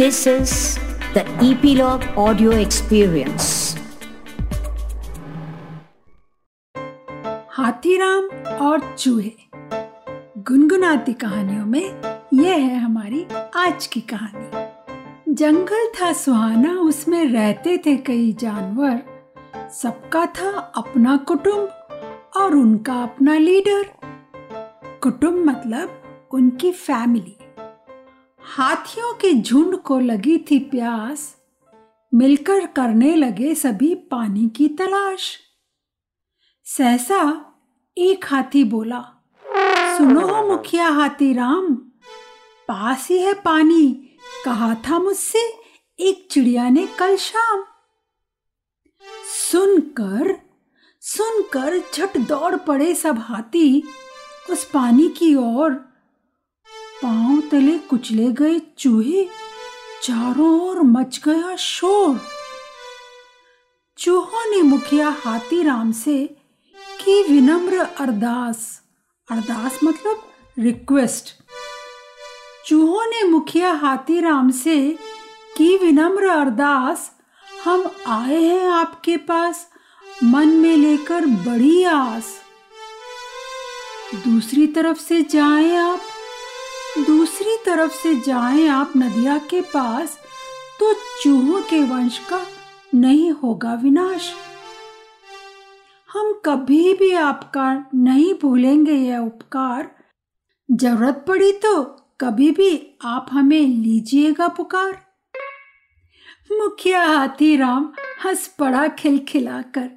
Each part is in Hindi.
This is the Epilogue Audio Experience. Hathiram और चूहे। गुनगुनाती कहानियों में यह है हमारी आज की कहानी। जंगल था सुहाना, उसमें रहते थे कई जानवर। सबका था अपना कुटुंब और उनका अपना लीडर। कुटुंब मतलब उनकी फैमिली। हाथियों के झुंड को लगी थी प्यास। मिलकर करने लगे सभी पानी की तलाश। सहसा एक हाथी बोला, सुनो हो मुखिया हाथी राम, पास ही है पानी, कहा था मुझसे एक चिड़िया ने कल शाम। सुनकर सुनकर झट दौड़ पड़े सब हाथी, उस पानी की ओर पाँव तले कुचले गए चूहे, चारों ओर मच गया शोर। चूहों ने मुखिया हाथी राम से की विनम्र अरदास। अरदास मतलब रिक्वेस्ट। चूहों ने मुखिया हाथी राम से की विनम्र अरदास, हम आए हैं आपके पास, मन में लेकर बड़ी आस। दूसरी तरफ़ से जाएँ आप दूसरी तरफ़ से जाएँ आप नदिया के पास तो चूहों के वंश का नहीं होगा विनाश। हम कभी भी आपका नहीं भूलेंगे यह उपकार। ज़रूरत पड़ी तो कभी भी आप हमें लीजिएगा पुकार। मुखिया हाथी राम हंस पड़ा खिलखिलाकर।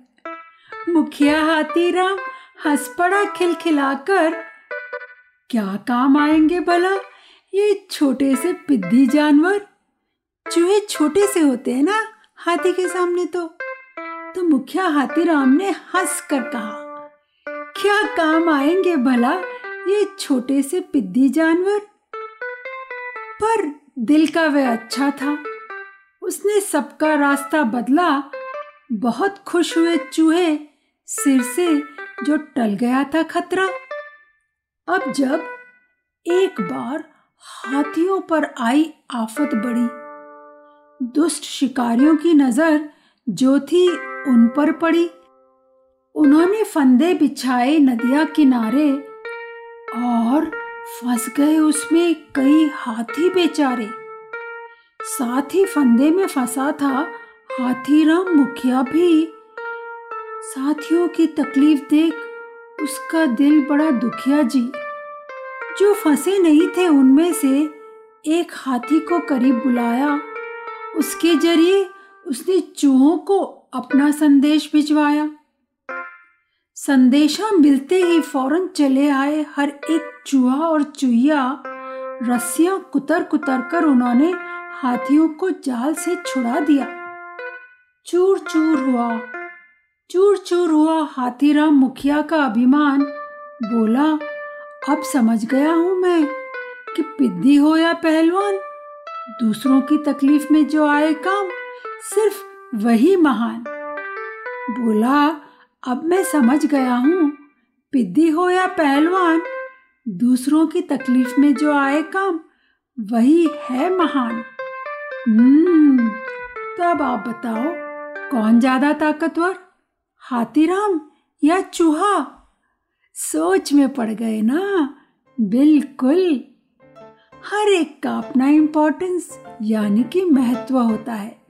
मुखिया हाथी राम हंस पड़ा खिलखिलाकर क्या काम आएँगे भला? ये छोटे से पिद्दी जानवर। चूहे छोटे से होते हैं ना, हाथी के सामने तो। तो मुखिया हाथी राम ने हंस कर कहा, क्या काम आएँगे भला, ये छोटे से पिद्दी जानवर? पर दिल का वह अच्छा था। उसने सबका रास्ता बदला। बहुत खुश हुए चूहे सिर से जो टल गया था खतरा। अब जब एक बार हाथियों पर आई आफत बड़ी, दुष्ट शिकारियों की नज़र जो थी उन पर पड़ी। उन्होंने फंदे बिछाए नदिया किनारे और फंस गए उसमें कई हाथी बेचारे। साथ ही फंदे में फंसा था हाथीराम मुखिया भी। साथियों की तकलीफ़ देख उसका दिल बड़ा दुखिया जी। जो फंसे नहीं थे उनमें से एक हाथी को करीब बुलाया। उसके ज़रिए उसने चूहों को अपना संदेश भिजवाया। संदेशा मिलते ही फ़ौरन चले आए हर एक चूहा और चूहिया। रस्सियाँ कुतर कुतर कर उन्होंने हाथियों को जाल से छुड़ा दिया। चूर चूर हुआ। चूर चूर हुआ हाथीराम मुखिया का अभिमान। बोला, अब समझ गया हूँ मैं कि पिद्दी हो या पहलवान, दूसरों की तकलीफ़ में जो आए काम सिर्फ़ वही महान। बोला, अब मैं समझ गया हूँ, पिद्दी हो या पहलवान, दूसरों की तकलीफ़ में जो आए काम वही है महान। हम्म तो अब आप बताओ, कौन ज़्यादा ताकतवर? हाथीराम, या चूहा? सोच में पड़ गए ना? बिल्कुल। हर एक का अपना इम्पोर्टेंस यानी कि महत्व होता है।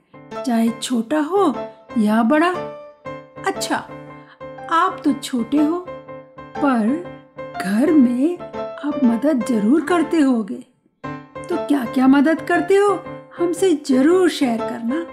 चाहे छोटा हो या बड़ा। अच्छा आप तो छोटे हो, पर घर में आप मदद ज़रूर करते होगे। तो क्या क्या मदद करते हो, हमसे ज़रूर शेयर करना।